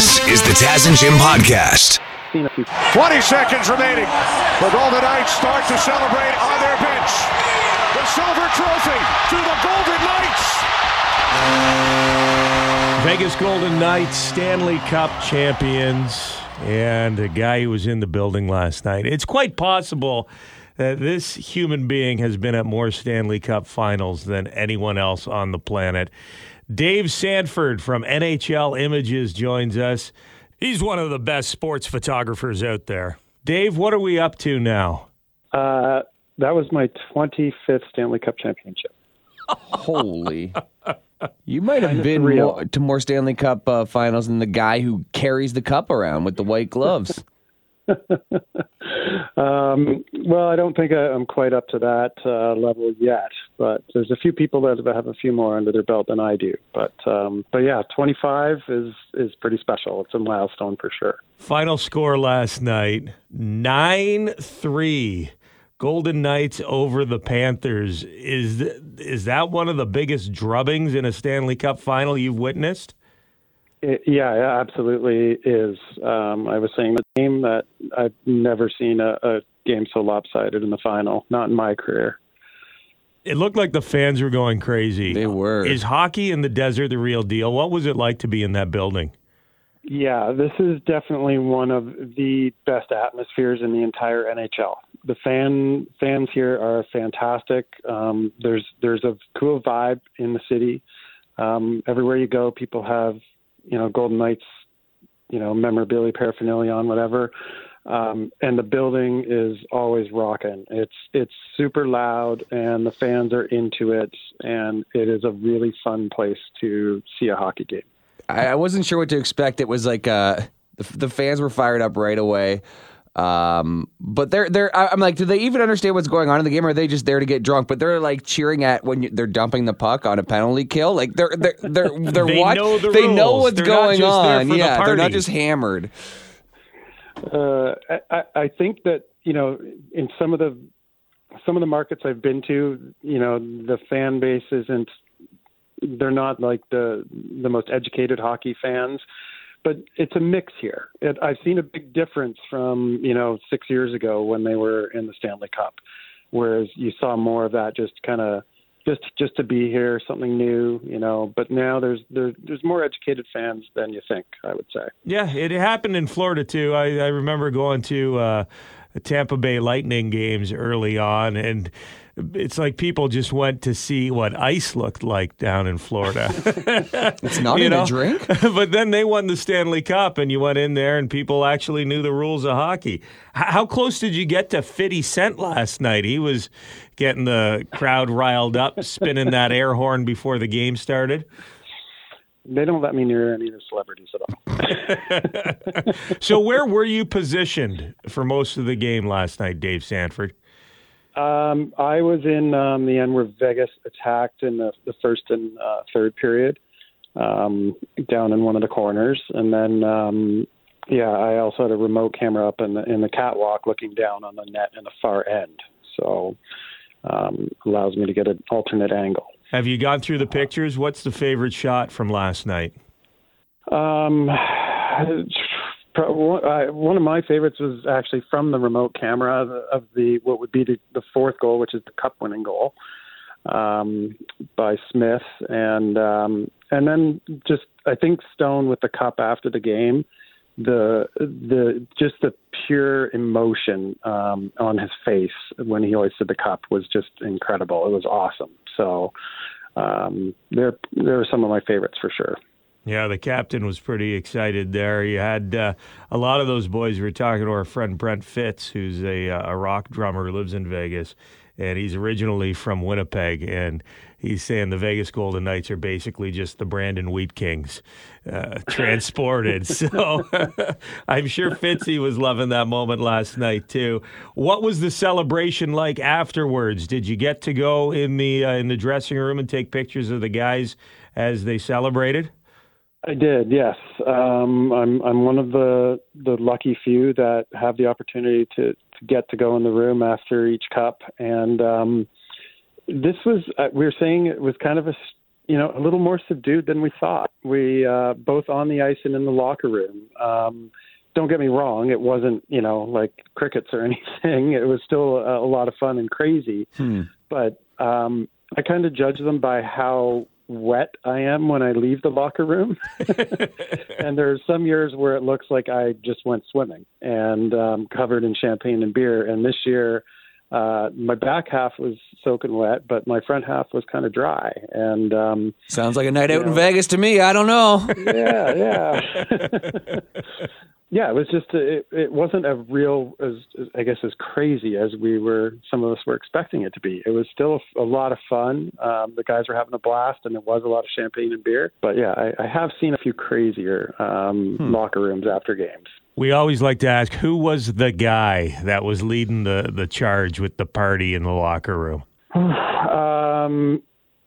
This is the Taz and Jim podcast. 20 seconds remaining. The Golden Knights start to celebrate on their bench. The silver trophy to the Golden Knights. Vegas Golden Knights Stanley Cup champions and a guy who was in the building last night. It's quite possible that this human being has been at more Stanley Cup finals than anyone else on the planet. Dave Sandford from NHL Images joins us. He's one of the best sports photographers out there. Dave, what are we up to now? Uh, that was my 25th Stanley Cup championship. Holy. You might have been more, to more Stanley Cup uh, finals than the guy who carries the cup around with the white gloves. um, well, I don't think I, am quite up to that uh, level yet, but there's a few people that have a few more under their belt than I do. But um, but yeah, 25 is is pretty special. It's a milestone for sure. Final score last night: nine three. Golden Knights over the Panthers. Is is that one of the biggest drubbings in a Stanley Cup final you've witnessed? It, yeah, it absolutely is. Um, I was saying the game that I've never seen a, a game so lopsided in the final, not in my career. It looked like the fans were going crazy. They were. Is hockey in the desert the real deal? What was it like to be in that building? Yeah, this is definitely one of the best atmospheres in the entire NHL. The fan fans here are fantastic. Um, there's there's a cool vibe in the city. Um, everywhere you go, people have you know Golden Knights, you know memorabilia, paraphernalia on whatever. Um, and the building is always rocking. It's it's super loud, and the fans are into it, and it is a really fun place to see a hockey game. I, wasn't sure what to expect. It was like uh, the, the fans were fired up right away. Um, but they're they're I'm like, do they even understand what's going on in the game? Or are they just there to get drunk? But they're like cheering at when you, they're dumping the puck on a penalty kill. Like they're they're they're they're they watch, know the they rules. know what's They're going on. The yeah, they're not just hammered. Uh, I, I think that you know in some of the some of the markets I've been to, you know, the fan base isn't. They're not like the the most educated hockey fans, but it's a mix here. It, I've seen a big difference from you know six years ago when they were in the Stanley Cup, whereas you saw more of that just kind of just just to be here, something new, you know. But now there's there, there's more educated fans than you think. I would say. Yeah, it happened in Florida too. I, I remember going to uh, Tampa Bay Lightning games early on, and it's like people just went to see what ice looked like down in Florida. It's not even know? a drink. but then they won the Stanley Cup, and you went in there, and people actually knew the rules of hockey. How close did you get to 50 Cent last night? He was getting the crowd riled up, spinning that air horn before the game started. They don't let me near any of the celebrities at all. So, where were you positioned for most of the game last night, Dave Sandford? Um, I was in um, the end where Vegas attacked in the, the first and uh, third period, um, down in one of the corners, and then um, yeah, I also had a remote camera up in the in the catwalk looking down on the net in the far end, so um, allows me to get an alternate angle. Have you gone through the pictures? What's the favorite shot from last night? Um, one of my favorites was actually from the remote camera of the, what would be the, the fourth goal, which is the cup winning goal um, by Smith, and um, and then just I think Stone with the cup after the game, the the just the pure emotion um, on his face when he hoisted the cup was just incredible. It was awesome. So um, they're they're some of my favorites for sure. Yeah, the captain was pretty excited there. You had uh, a lot of those boys. We were talking to our friend Brent Fitz, who's a, uh, a rock drummer who lives in Vegas, and he's originally from Winnipeg. And he's saying the Vegas Golden Knights are basically just the Brandon Wheat Kings uh, transported. so I'm sure Fitzy was loving that moment last night too. What was the celebration like afterwards? Did you get to go in the uh, in the dressing room and take pictures of the guys as they celebrated? I did, yes. Um, I'm I'm one of the the lucky few that have the opportunity to, to get to go in the room after each cup, and um, this was uh, we were saying it was kind of a s- you know, a little more subdued than we thought. We uh, both on the ice and in the locker room. Um, don't get me wrong; it wasn't you know like crickets or anything. It was still a, a lot of fun and crazy. Hmm. But um, I kind of judge them by how wet I am when I leave the locker room. and there's some years where it looks like I just went swimming and um, covered in champagne and beer. And this year, uh, my back half was soaking wet, but my front half was kind of dry. And um, Sounds like a night out in. Vegas to me. I don't know. yeah, yeah. yeah, it was just it, it wasn't a real as as- I guess as crazy as we were some of us were expecting it to be. It was still a, a lot of fun. Um, the guys were having a blast, and there was a lot of champagne and beer. But yeah, I, I have seen a few crazier um, locker rooms after games. We always like to ask who was the guy that was leading the, the charge with the party in the locker room? Um,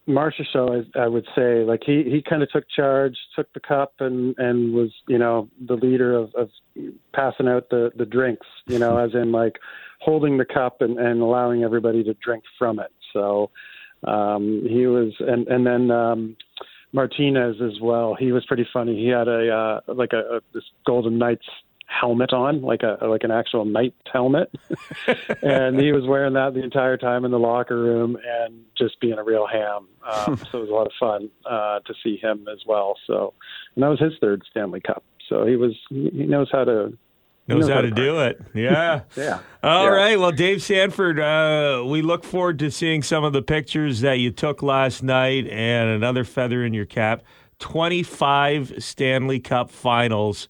Marchessault, I, I would say, like he he kind of took charge, took the cup, and and was you know the leader of, of passing out the the drinks, you know, as in like holding the cup and and allowing everybody to drink from it. So um, he was, and and then. Um, Martinez as well. He was pretty funny. He had a uh, like a, a this Golden Knights helmet on, like a like an actual knight helmet, and he was wearing that the entire time in the locker room and just being a real ham. Um, so it was a lot of fun uh, to see him as well. So, and that was his third Stanley Cup. So he was he knows how to he Knows how to do it. Yeah. Yeah. All Yeah. right. Well, Dave Sandford, uh, we look forward to seeing some of the pictures that you took last night and another feather in your cap. 25 Stanley Cup finals.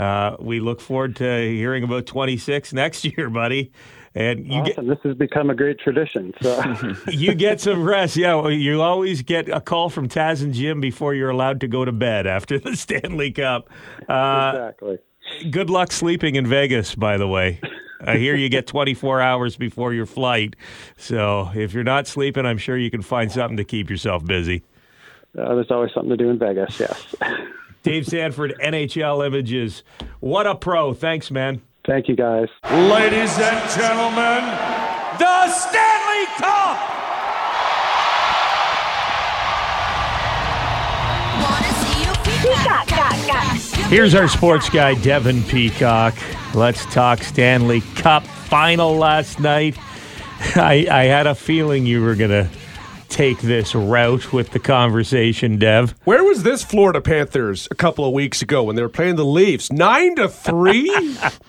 Uh, we look forward to hearing about 26 next year, buddy. And you get This has become a great tradition. So you get some rest. Yeah, well, you always get a call from Taz and Jim before you're allowed to go to bed after the Stanley Cup. Uh, exactly. good luck sleeping in Vegas, by the way. I hear you get 24 hours before your flight. So if you're not sleeping, I'm sure you can find something to keep yourself busy. Uh, there's always something to do in Vegas. Yes. Dave Sandford, NHL Images. What a pro. Thanks, man. Thank you, guys. Ladies and gentlemen, the Stanley Cup! Here's our sports guy, Devin Peacock. Let's talk Stanley Cup final last night. I, I had a feeling you were going to take this route with the conversation, Dev. Where was this Florida Panthers a couple of weeks ago when they were playing the Leafs? Nine to three?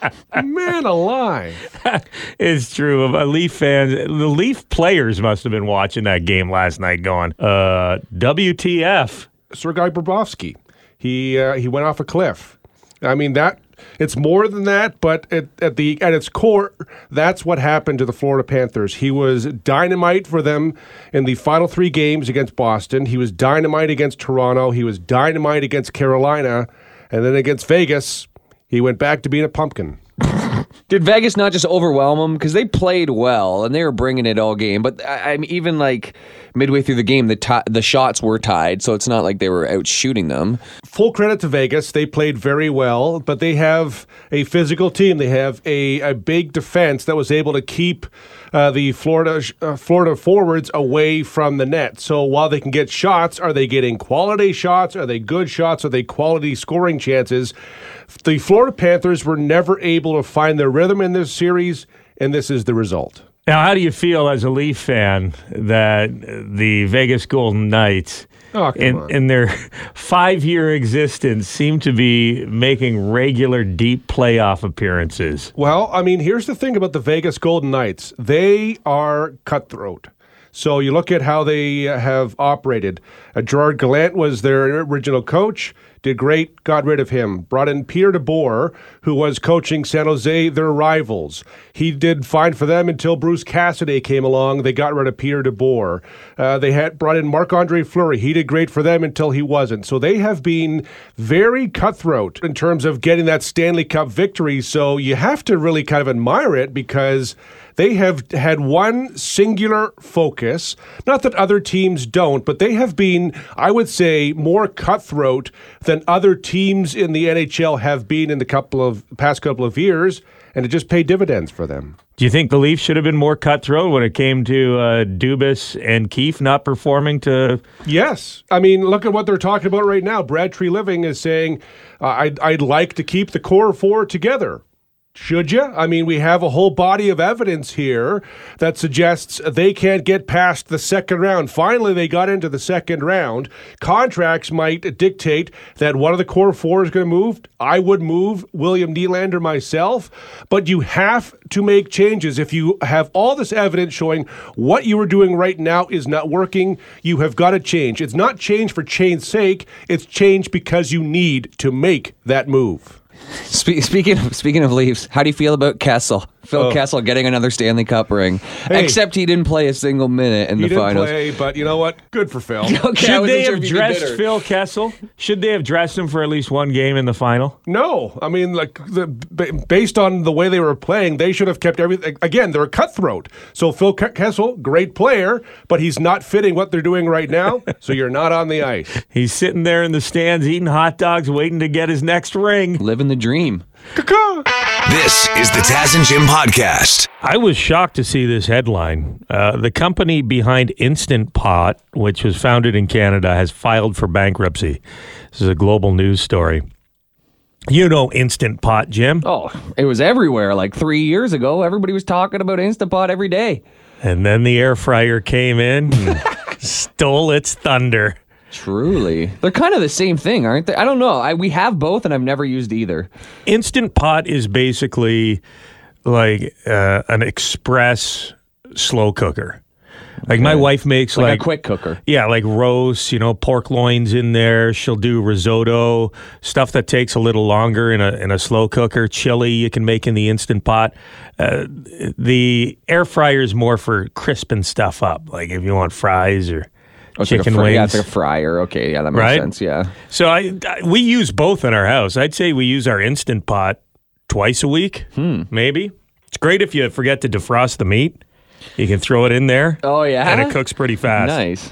Man alive. It's true. A Leaf fan, the Leaf players must have been watching that game last night going, uh, WTF. Sergei Bobrovsky. He uh, he went off a cliff. I mean that it's more than that, but at, at the at its core, that's what happened to the Florida Panthers. He was dynamite for them in the final three games against Boston. He was dynamite against Toronto. He was dynamite against Carolina, and then against Vegas, he went back to being a pumpkin. Did Vegas not just overwhelm them because they played well and they were bringing it all game? But I, I'm even like midway through the game, the ti the shots were tied, so it's not like they were out shooting them. full credit to Vegas. They played very well, but they have a physical team. They have a, a big defense that was able to keep uh, the Florida uh, Florida forwards away from the net. So while they can get shots, are they getting quality shots? Are they good shots? Are they quality scoring chances? The Florida Panthers were never able to find their rhythm in this series, and this is the result. Now, how do you feel as a Leaf fan that the Vegas Golden Knights, Oh, in, in their five year existence, seem to be making regular deep playoff appearances? Well, I mean, here's the thing about the Vegas Golden Knights. They are cutthroat. So you look at how they have operated. Uh, Gerard Gallant was their original coach, did great, got rid of him. Brought in Pierre DeBoer, who was coaching San Jose, their rivals. He did fine for them until Bruce Cassidy came along. They got rid of Pierre DeBoer. Uh, they had brought in Marc Andre Fleury. He did great for them until he wasn't. So they have been very cutthroat in terms of getting that Stanley Cup victory. So you have to really kind of admire it because They have had one singular focus. Not that other teams don't, but they have been, I would say, more cutthroat than other teams in the NHL have been in the couple of past couple of years, and it just paid dividends for them. Do you think the Leafs should have been more cutthroat when it came to uh, Dubas and Keefe not performing to Yes. I mean, look at what they're talking about right now. Brad Treliving is saying, uh, I'd, I'd like to keep the core four together. Should you? I mean, we have a whole body of evidence here that suggests they can't get past the second round. Finally, they got into the second round. Contracts might dictate that one of the core four is going to move. I would move William Nylander myself, but you have to make changes. If you have all this evidence showing what you are doing right now is not working, you have got to change. It's not change for change's sake, it's change because you need to make that move. Spe- speaking of speaking of Leafs, how do you feel about Kessel? Phil Oh. Kessel getting another Stanley Cup ring, Hey. except he didn't play a single minute in He the did finals. play, but you know what? Good for Phil. Okay, Should they sure have if you did dressed. Phil Kessel? Should they have dressed him for at least one game in the final? No, I mean, like the, based on the way they were playing, they should have kept everything. Again, they're a cutthroat. So Phil Kessel, great player, but he's not fitting what they're doing right now. so you're not on the ice. He's sitting there in the stands eating hot dogs, waiting to get his next ring. Living the dream. Caw-caw. This is the Taz and Jim podcast. I was shocked to see this headline. Uh, the company behind Instant Pot, which was founded in Canada, has filed for bankruptcy. This is a global news story. You know Instant Pot, Jim. Oh, it was everywhere. Like three years ago, everybody was talking about Instant Pot every day. And then the air fryer came in and stole its thunder. Truly, they're kind of the same thing, aren't they? I don't know. I, we have both, and I've never used either. Instant Pot is basically like uh, an express slow cooker. Like my wife makes Like, like, a quick cooker. Yeah, like roast, you know, pork loins in there. She'll do risotto, stuff that takes a little longer in a in a slow cooker. Chili you can make in the instant pot. Uh, the air fryer is more for crisping stuff up, like if you want fries or Oh, it's like chicken fry- wings. Yeah, it's like a fryer. Okay, yeah, that makes Right? sense. Yeah. so I, I- we use both in our house. I'd say we use our instant pot twice a week, Hmm. maybe. It's great if you forget to defrost the meat. You can throw it in there. Oh yeah. And it cooks pretty fast. Nice.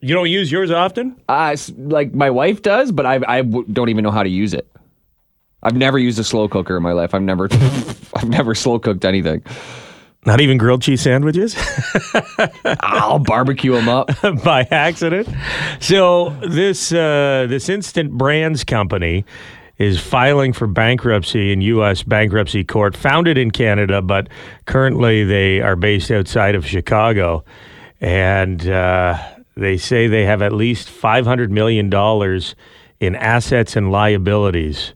You don't use yours often? Uh, like my wife does, but I I w- don't even know how to use it. I've never used a slow cooker in my life. I've never I've never slow cooked anything. Not even grilled cheese sandwiches? I'll barbecue them up. by accident. So this uh, this instant brands company is filing for bankruptcy in U.S. bankruptcy court. Founded in Canada, but currently they are based outside of Chicago, and uh, they say they have at least five hundred million dollars in assets and liabilities.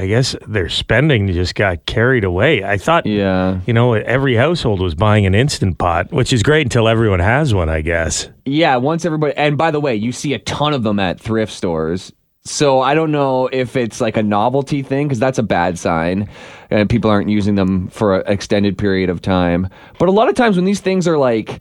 I guess their spending just got carried away. I thought, Yeah. you know, every household was buying an instant pot, which is great until everyone has one, I guess. Yeah, once everybody and by the way, you see a ton of them at thrift stores. So I don't know if it's like a novelty thing because that's a bad sign, and people aren't using them for an extended period of time. But a lot of times when these things are like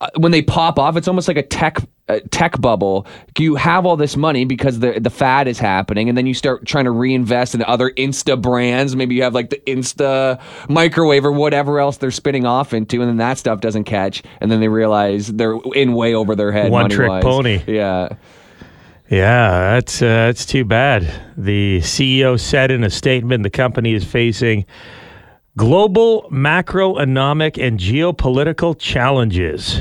uh, when they pop off, it's almost like a tech a tech bubble. You have all this money because the the fad is happening, and then you start trying to reinvest in other Insta brands. Maybe you have like the Insta microwave or whatever else they're spinning off into, and then that stuff doesn't catch, and then they realize they're in way over their head. One trick money-wise. pony. Yeah. Yeah, that's uh, that's too bad. The CEO said in a statement the company is facing global macroeconomic and geopolitical challenges.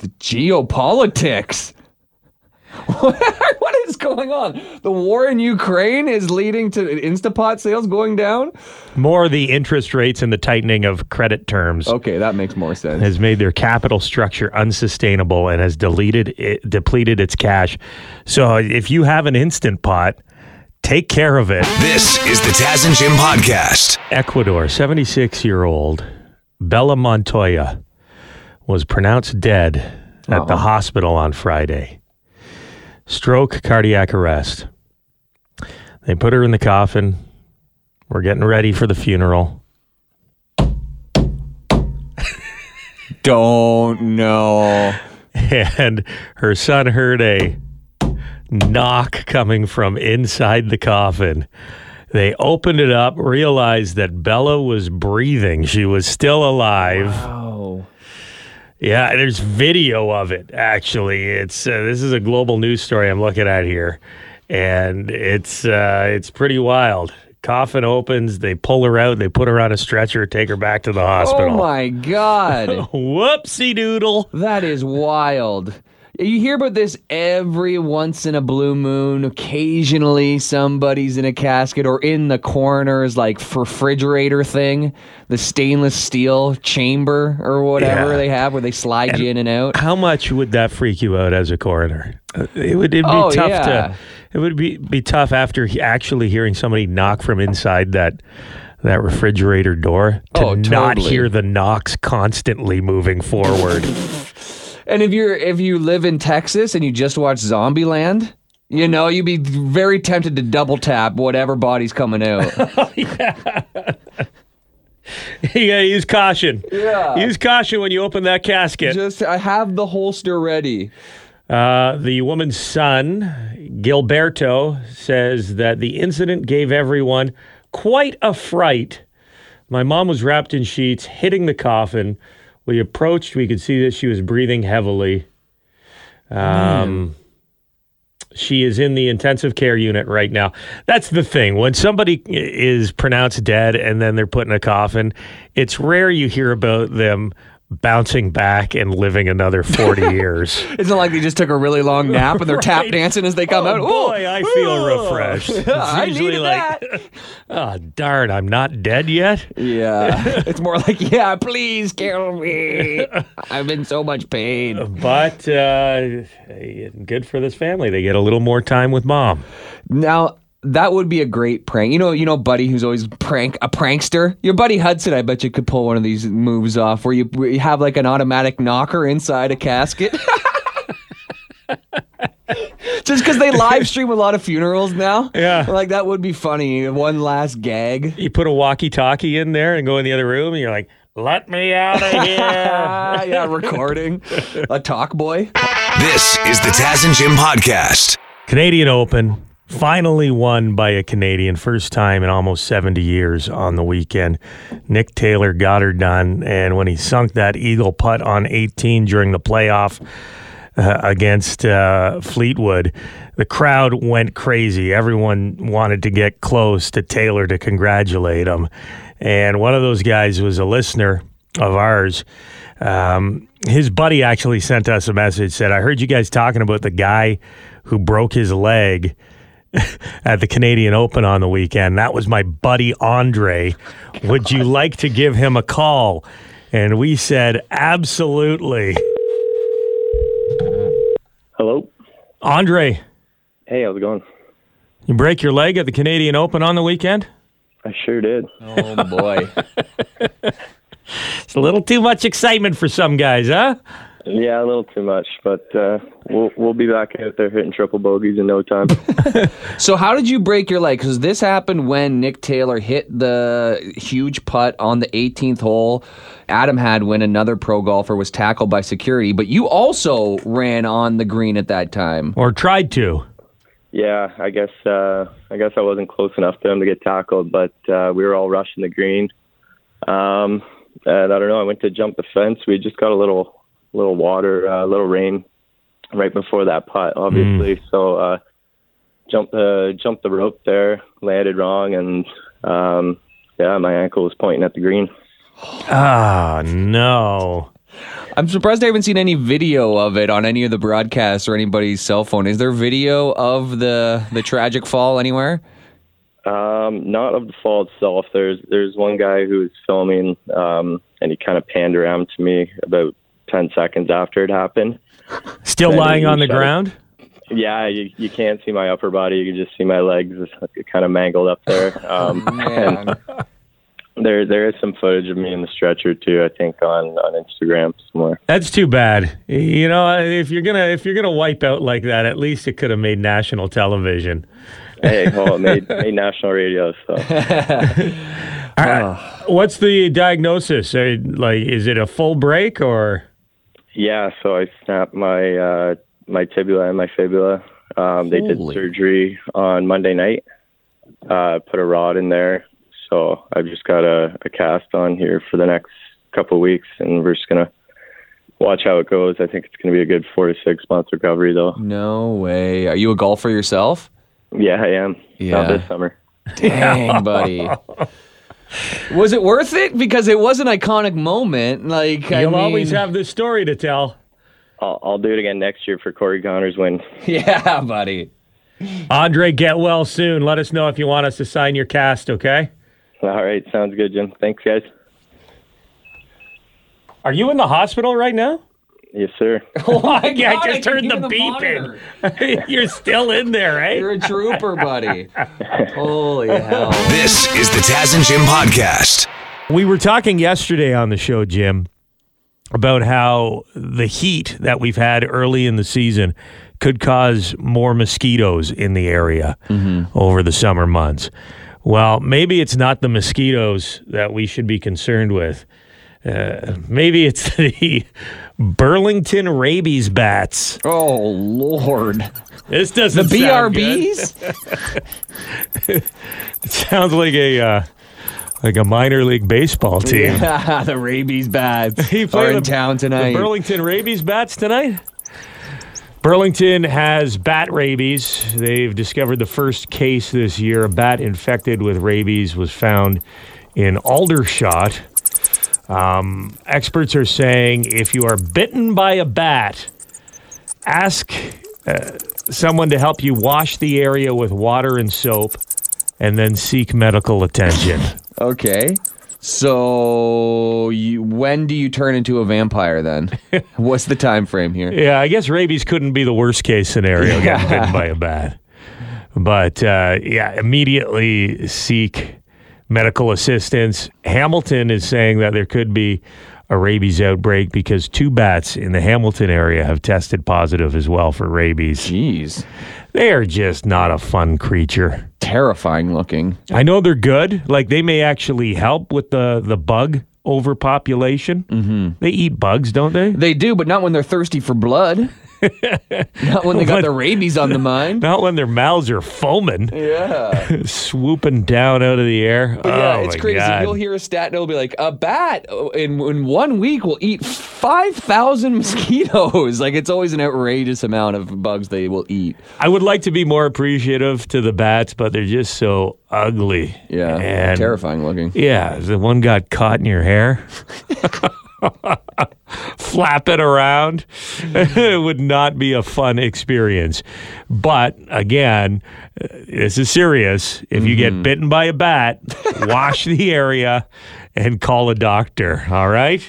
The geopolitics. what is going on? The war in Ukraine is leading to Instapot sales going down. More the interest rates and the tightening of credit terms Okay, that makes more sense. has made their capital structure unsustainable and has deleted it, depleted its cash. So if you have an instant pot, take care of it. This is the Taz and Jim podcast. Ecuador, 76 year old Bella Montoya was pronounced dead at the uh-huh. hospital on Friday. Stroke, cardiac arrest. They put her in the coffin. We're getting ready for the funeral. Don't know. And her son heard a knock coming from inside the coffin. They opened it up, realized that Bella was breathing. She was still alive. Oh. Yeah, there's video of it. Actually, it's uh, this is a global news story I'm looking at here, and it's uh, it's pretty wild. Coffin opens, they pull her out, they put her on a stretcher, take her back to the hospital. Oh my God. Whoopsie doodle. That is wild. You hear about this every once in a blue moon. Occasionally, somebody's in a casket or in the coroner's like refrigerator thing, the stainless steel chamber or whatever Yeah. they have where they slide you in and out. How much would that freak you out as a coroner? Uh, It would it'd be Oh, tough yeah. to. It would be be tough after he- actually hearing somebody knock from inside that that refrigerator door to Oh, not hear the knocks constantly moving forward. And if you're if you live in Texas and you just watch Zombieland, you know you'd be very tempted to double tap whatever body's coming out. you gotta use caution. Yeah. Use caution when you open that casket. just I have the holster ready. Uh, the woman's son, Gilberto, says that the incident gave everyone quite a fright. My mom was wrapped in sheets, hitting the coffin. We approached, we could see that she was breathing heavily. Um, she is in the intensive care unit right now. That's the thing. When somebody is pronounced dead and then they're put in a coffin, it's rare you hear about them bouncing back and living another 40 years. It's not like they just took a really long nap and they're tap dancing as they come oh out. boy, I feel oh. refreshed. It's I usually like, oh darn, I'm not dead yet. Yeah. it's more like, yeah, please kill me. I'm in so much pain. But uh, good for this family. They get a little more time with mom. Now, that would be a great prank. You know, you know, Buddy, who's always prank a prankster. Your buddy Hudson, I bet you could pull one of these moves off, where you, where you have like an automatic knocker inside a casket. Just because they live stream a lot of funerals now, Yeah. like that would be funny. One last gag. You put a walkie-talkie in there and go in the other room, and you're like, "Let me out of here." Ah, yeah, recording a talk boy. This is the Taz and Jim podcast. Canadian Open finally won by a Canadian, first time in almost 70 years on the weekend. Nick Taylor got her done, and when he sunk that eagle putt on 18 during the playoff uh, against uh, Fleetwood, the crowd went crazy. Everyone wanted to get close to Taylor to congratulate him, and one of those guys was a listener of ours. Um, his buddy actually sent us a message said, "I heard you guys talking about the guy who broke his leg." at the Canadian Open on the weekend. That was my buddy Andre. Would you like to give him a call? And we said, absolutely. Hello. Andre, Hey, how's it going? you break your leg at the Canadian Open on the weekend? I sure did. Oh boy. It's a little too much excitement for some guys, huh? Yeah, a little too much, but uh, we'll we'll be back out there hitting triple bogeys in no time. So how did you break your leg? Because this happened when Nick Taylor hit the huge putt on the 18th hole. Adam had when another pro golfer was tackled by security, but you also ran on the green at that time. Or tried to? yeah, I guess uh, I guess I wasn't close enough to him to get tackled, but uh, we were all rushing the green. Um, and I don't know. I went to jump the fence. We just got a little little water, a uh, little rain right before that putt, obviously. So uh, jumped the jumped the rope there, landed wrong, and um, yeah, my ankle was pointing at the green. Ah, no. I'm surprised I haven't seen any video of it on any of the broadcasts or anybody's cell phone. Is there video of the the tragic fall anywhere? Um, not of the fall itself. There's there's one guy who was filming, um, and he kind of panned around to me about ten seconds after it happened. Still Then lying on the shut it. ground? Yeah, you, you can't see my upper body. You can just see my legs kind of mangled up there. Um, Man. there there is some footage of me in the stretcher too. I think on on Instagram somewhere. That's too bad. You know, if you're gonna if you're gonna wipe out like that, at least it could have made national television. Hey, well, it made made national radio. So What's the diagnosis? Like, is it a full break or? Yeah, so I snapped my uh, my tibula and my fibula. Um, they did surgery on Monday night. uh, put a rod in there. So I've just got a, a cast on here for the next couple of weeks, and we're just gonna watch how it goes. I think it's gonna be a good four to six month recovery, though. No way. Are you a golfer yourself? Yeah, I am. Yeah. Not this summer. Dang, buddy. Was it worth it? Because it was an iconic moment. Like I You'll mean, always have this story to tell. I'll, I'll do it again next year for Corey Conners win. Yeah, buddy. Andre, get well soon. Let us know if you want us to sign your cast, okay? All right, sounds good, Jim. Thanks, guys. Are you in the hospital right now? Yes, sir. Oh my God, I I just can heard the, the beeping. You're still in there, right? You're a trooper, buddy. Holy hell. This is the Taz and Jim podcast. We were talking yesterday on the show, Jim, about how the heat that we've had early in the season could cause more mosquitoes in the area over the summer months. Well, maybe it's not the mosquitoes that we should be concerned with. Uh, maybe it's the Burlington rabies bats. Oh Lord. This doesn't sound good. BRBs? It sounds like a uh, like a minor league baseball team. Yeah, the rabies bats he are in the- town tonight. The Burlington rabies bats tonight. Burlington has bat rabies. They've discovered the first case this year. A bat infected with rabies was found in Aldershot. Um, experts are saying if you are bitten by a bat, ask uh, someone to help you wash the area with water and soap and then seek medical attention. Okay. So you, when do you turn into a vampire then? What's the time frame here? Yeah, I guess rabies couldn't be the worst case scenario getting bitten by a bat. But uh, yeah, immediately seek medical assistance. Hamilton is saying that there could be a rabies outbreak because two bats in the Hamilton area have tested positive as well for rabies. Jeez. They are just not a fun creature. Terrifying looking. I know they're good. Like they may actually help with the the bug overpopulation. Mm-hmm. They eat bugs, don't they? They do, but not when they're thirsty for blood. Not when they got the rabies on the mind. Not when their mouths are foaming. Yeah. swooping down out of the air. yeah, oh it's crazy. God. You'll hear a stat and it'll be like, a bat in, in one week will eat 5,000 mosquitoes. Like, it's always an outrageous amount of bugs they will eat. I would like to be more appreciative to the bats, but they're just so ugly. Yeah. and terrifying looking. Yeah, the one got caught in your hair. Flap it around. it would not be a fun experience. But again, this is serious. If you get mm-hmm. bitten by a bat, wash the area and call a doctor. All right?